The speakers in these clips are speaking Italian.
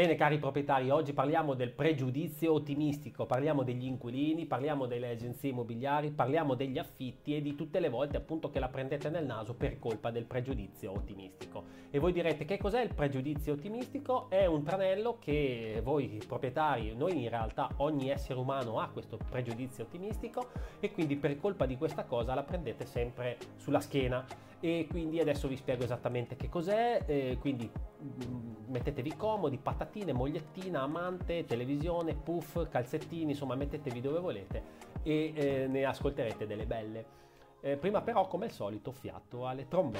Bene cari proprietari, oggi parliamo del pregiudizio ottimistico, parliamo degli inquilini, parliamo delle agenzie immobiliari, parliamo degli affitti e di tutte le volte appunto che la prendete nel naso per colpa del pregiudizio ottimistico. E voi direte che cos'è il pregiudizio ottimistico? È un tranello che voi proprietari, noi in realtà ogni essere umano ha questo pregiudizio ottimistico e quindi per colpa di questa cosa la prendete sempre sulla schiena e quindi adesso vi spiego esattamente che cos'è, eh, quindi mm, mettetevi comodi, patatine, mogliettina, amante, televisione, puff, calzettini, insomma mettetevi dove volete e eh, ne ascolterete delle belle. Eh, prima però come al solito fiato alle trombe.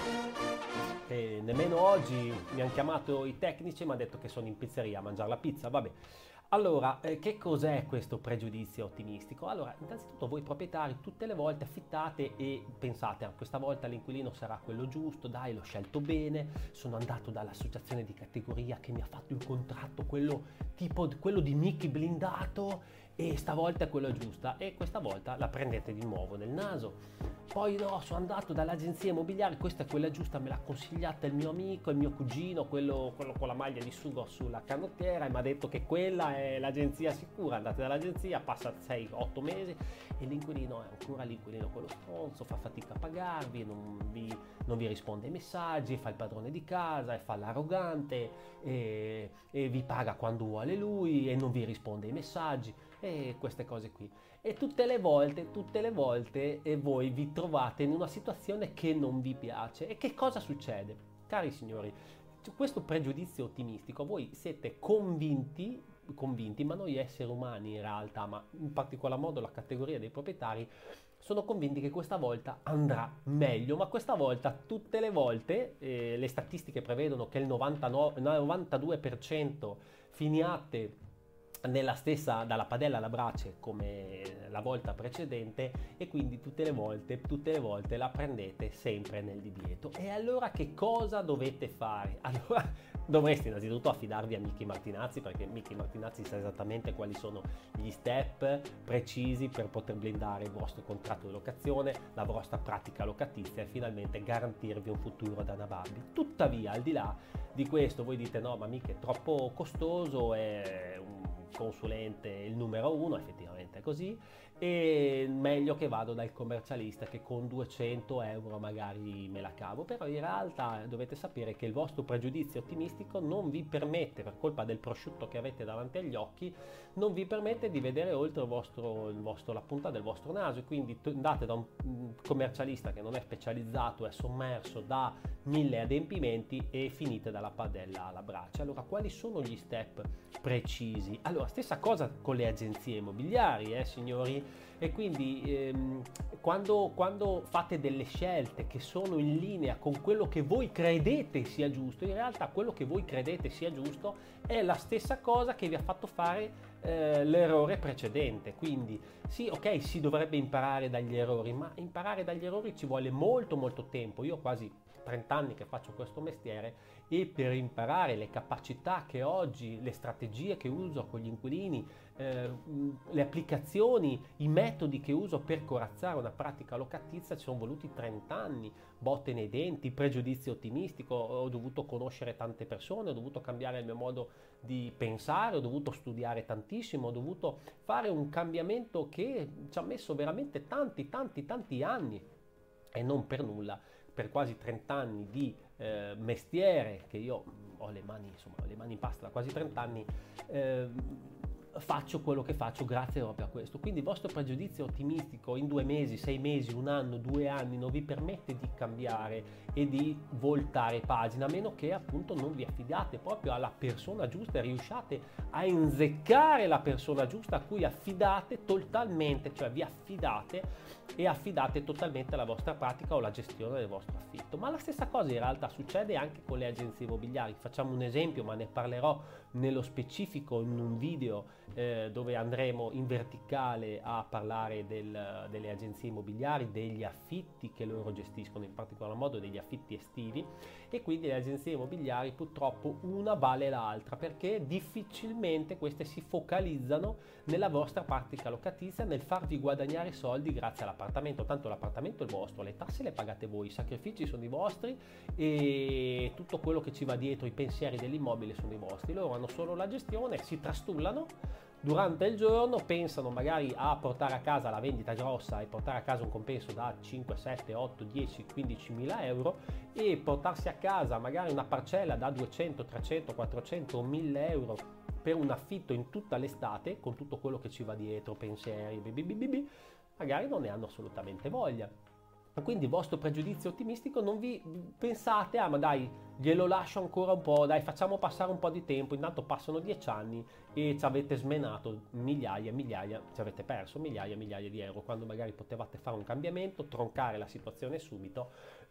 E nemmeno oggi mi hanno chiamato i tecnici e mi hanno detto che sono in pizzeria a mangiare la pizza, vabbè. Allora, eh, che cos'è questo pregiudizio ottimistico? Allora, innanzitutto voi proprietari tutte le volte affittate e pensate, ah, questa volta l'inquilino sarà quello giusto, dai, l'ho scelto bene, sono andato dall'associazione di categoria che mi ha fatto il contratto, quello tipo quello di Mickey blindato e stavolta è quella giusta e questa volta la prendete di nuovo nel naso. Poi no, sono andato dall'agenzia immobiliare, questa è quella giusta, me l'ha consigliata il mio amico, il mio cugino, quello, quello con la maglia di sugo sulla canottiera e mi ha detto che quella è l'agenzia sicura. Andate dall'agenzia, passa 6-8 mesi e l'inquilino è ancora l'inquilino quello stronzo, fa fatica a pagarvi, non vi, non vi risponde ai messaggi, fa il padrone di casa, e fa l'arrogante e, e vi paga quando vuole lui e non vi risponde ai messaggi e queste cose qui. E tutte le volte, tutte le volte e voi vi trovate in una situazione che non vi piace. E che cosa succede? Cari signori, questo pregiudizio ottimistico, voi siete convinti, convinti, ma noi esseri umani in realtà, ma in particolar modo la categoria dei proprietari, sono convinti che questa volta andrà meglio, ma questa volta tutte le volte eh, le statistiche prevedono che il 99, 92% finiate nella stessa dalla padella alla brace come la volta precedente e quindi tutte le volte tutte le volte la prendete sempre nel divieto. E allora che cosa dovete fare? Allora dovreste innanzitutto affidarvi a Michi Martinazzi perché Michi Martinazzi sa esattamente quali sono gli step precisi per poter blindare il vostro contratto di locazione la vostra pratica locatizia e finalmente garantirvi un futuro da navarvi tuttavia al di là di questo voi dite no ma mica è troppo costoso è un consulente il numero uno, effettivamente è così, e meglio che vado dal commercialista che con 200 euro magari me la cavo, però in realtà dovete sapere che il vostro pregiudizio ottimistico non vi permette, per colpa del prosciutto che avete davanti agli occhi, non vi permette di vedere oltre il vostro, il vostro, la punta del vostro naso quindi andate da un commercialista che non è specializzato, è sommerso da mille adempimenti e finite dalla padella alla braccia. Allora, quali sono gli step precisi? Allora, stessa cosa con le agenzie immobiliari, eh, signori? E quindi ehm, quando, quando fate delle scelte che sono in linea con quello che voi credete sia giusto, in realtà quello che voi credete sia giusto è la stessa cosa che vi ha fatto fare eh, l'errore precedente. Quindi sì, ok, si dovrebbe imparare dagli errori, ma imparare dagli errori ci vuole molto molto tempo. Io ho quasi 30 anni che faccio questo mestiere e per imparare le capacità che oggi, le strategie che uso con gli inquilini, eh, le applicazioni, i metodi che uso per corazzare una pratica locattizia ci sono voluti 30 anni, botte nei denti, pregiudizio ottimistico, ho dovuto conoscere tante persone, ho dovuto cambiare il mio modo di pensare, ho dovuto studiare tantissimo, ho dovuto fare un cambiamento che ci ha messo veramente tanti, tanti, tanti anni e non per nulla, per quasi 30 anni di eh, mestiere che io ho le mani, insomma, ho le mani in pasta da quasi 30 anni. Eh, faccio quello che faccio grazie proprio a questo. Quindi il vostro pregiudizio ottimistico in due mesi, sei mesi, un anno, due anni non vi permette di cambiare e di voltare pagina, a meno che appunto non vi affidate proprio alla persona giusta e riusciate a inzeccare la persona giusta a cui affidate totalmente, cioè vi affidate e affidate totalmente la vostra pratica o la gestione del vostro affitto. Ma la stessa cosa in realtà succede anche con le agenzie immobiliari. Facciamo un esempio, ma ne parlerò nello specifico in un video eh, dove andremo in verticale a parlare del, delle agenzie immobiliari, degli affitti che loro gestiscono, in particolar modo degli affitti estivi. E quindi le agenzie immobiliari purtroppo una vale l'altra perché difficilmente queste si focalizzano nella vostra pratica locatizia, nel farvi guadagnare soldi grazie all'appartamento, tanto l'appartamento è vostro, le tasse le pagate voi, i sacrifici sono i vostri e tutto quello che ci va dietro, i pensieri dell'immobile sono i vostri, loro hanno solo la gestione, si trastullano durante il giorno pensano magari a portare a casa la vendita grossa e portare a casa un compenso da 5, 7, 8, 10, 15 mila euro e portarsi a casa magari una parcella da 200, 300, 400 o 1000 euro per un affitto in tutta l'estate con tutto quello che ci va dietro, pensieri, magari non ne hanno assolutamente voglia. Quindi il vostro pregiudizio ottimistico non vi pensate, ah ma dai, glielo lascio ancora un po', dai facciamo passare un po' di tempo, intanto passano dieci anni e ci avete smenato migliaia, migliaia, ci avete perso migliaia, migliaia di euro, quando magari potevate fare un cambiamento, troncare la situazione subito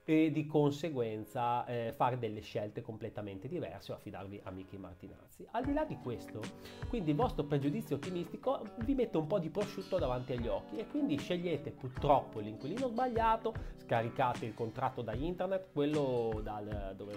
e di conseguenza eh, fare delle scelte completamente diverse o affidarvi a Michi Martinazzi. Al di là di questo, quindi il vostro pregiudizio ottimistico vi mette un po' di prosciutto davanti agli occhi e quindi scegliete purtroppo l'inquilino sbagliato, scaricate il contratto da internet, quello dal, dove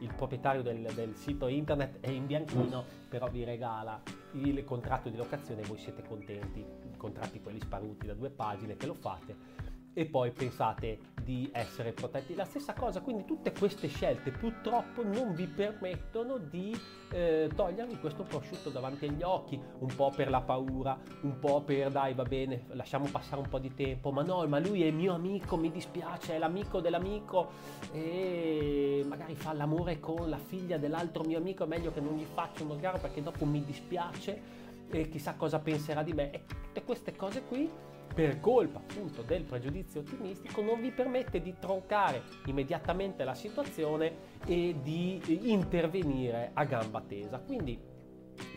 il proprietario del, del, sito internet è in bianchino, però vi regala il contratto di locazione e voi siete contenti, i contratti quelli sparuti da due pagine che lo fate e poi pensate di essere protetti. La stessa cosa, quindi tutte queste scelte purtroppo non vi permettono di eh, togliervi questo prosciutto davanti agli occhi, un po' per la paura, un po' per dai va bene, lasciamo passare un po' di tempo, ma no, ma lui è mio amico, mi dispiace, è l'amico dell'amico e magari fa l'amore con la figlia dell'altro mio amico, è meglio che non gli faccia uno sgarro perché dopo mi dispiace e chissà cosa penserà di me. E tutte queste cose qui per colpa appunto del pregiudizio ottimistico non vi permette di troncare immediatamente la situazione e di intervenire a gamba tesa. Quindi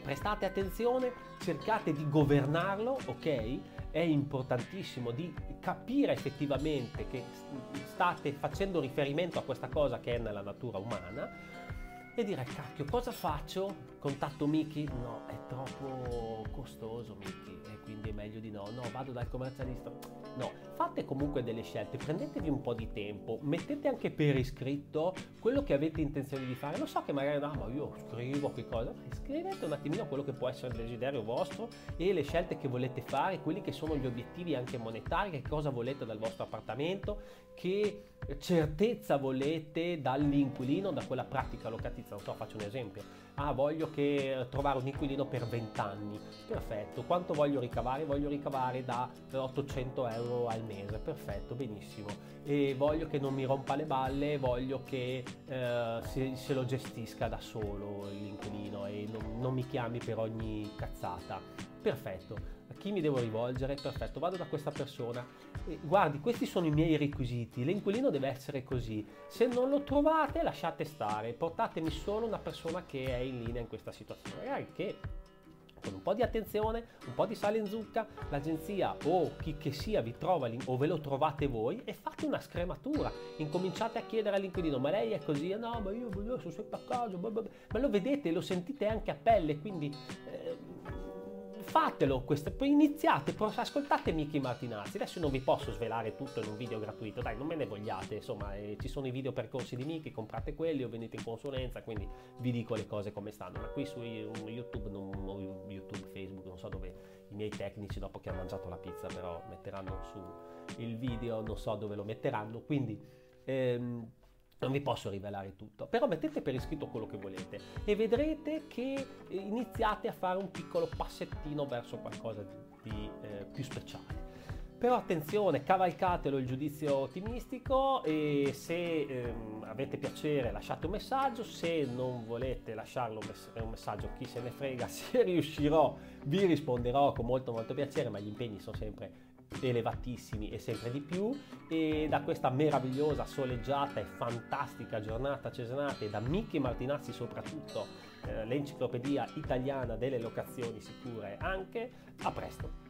prestate attenzione, cercate di governarlo, ok? È importantissimo di capire effettivamente che state facendo riferimento a questa cosa che è nella natura umana e dire cacchio cosa faccio? Contatto Miki? No, è troppo costoso Miki e quindi è meglio di no. No, vado dal commercialista. No, fate comunque delle scelte, prendetevi un po' di tempo, mettete anche per iscritto quello che avete intenzione di fare. Lo so che magari no, ma io scrivo che cosa, scrivete un attimino quello che può essere il desiderio vostro e le scelte che volete fare, quelli che sono gli obiettivi anche monetari, che cosa volete dal vostro appartamento, che certezza volete dall'inquilino, da quella pratica locatizia. Non so, faccio un esempio. Ah, voglio che trovare un inquilino per 20 anni. Perfetto. Quanto voglio ricavare? Voglio ricavare da 800 euro al mese. Perfetto, benissimo. E voglio che non mi rompa le balle, voglio che eh, se, se, lo gestisca da solo l'inquilino e non, non mi chiami per ogni cazzata. Perfetto a chi mi devo rivolgere? Perfetto, vado da questa persona. Guardi, questi sono i miei requisiti. L'inquilino deve essere così. Se non lo trovate, lasciate stare. Portatemi solo una persona che è in linea in questa situazione. Magari che con un po' di attenzione, un po' di sale in zucca, l'agenzia o chi che sia vi trova o ve lo trovate voi e fate una scrematura. Incominciate a chiedere all'inquilino, ma lei è così? No, ma io voglio sono sempre a casa, ma lo vedete, lo sentite anche a pelle, quindi... Eh, fatelo questo, poi iniziate, ascoltate Michi Martinazzi, adesso non vi posso svelare tutto in un video gratuito, dai non me ne vogliate, insomma eh, ci sono i video percorsi di Michi, comprate quelli o venite in consulenza, quindi vi dico le cose come stanno, ma qui su YouTube, non, YouTube, Facebook, non so dove i miei tecnici dopo che hanno mangiato la pizza però metteranno su il video, non so dove lo metteranno, quindi... Ehm, non vi posso rivelare tutto, però mettete per iscritto quello che volete e vedrete che iniziate a fare un piccolo passettino verso qualcosa di, di eh, più speciale. Però attenzione, cavalcatelo il giudizio ottimistico e se ehm, avete piacere lasciate un messaggio, se non volete lasciarlo un messaggio chi se ne frega, se riuscirò vi risponderò con molto molto piacere, ma gli impegni sono sempre elevatissimi e sempre di più e da questa meravigliosa soleggiata e fantastica giornata cesenate da Michi Martinazzi soprattutto eh, l'enciclopedia italiana delle locazioni sicure anche a presto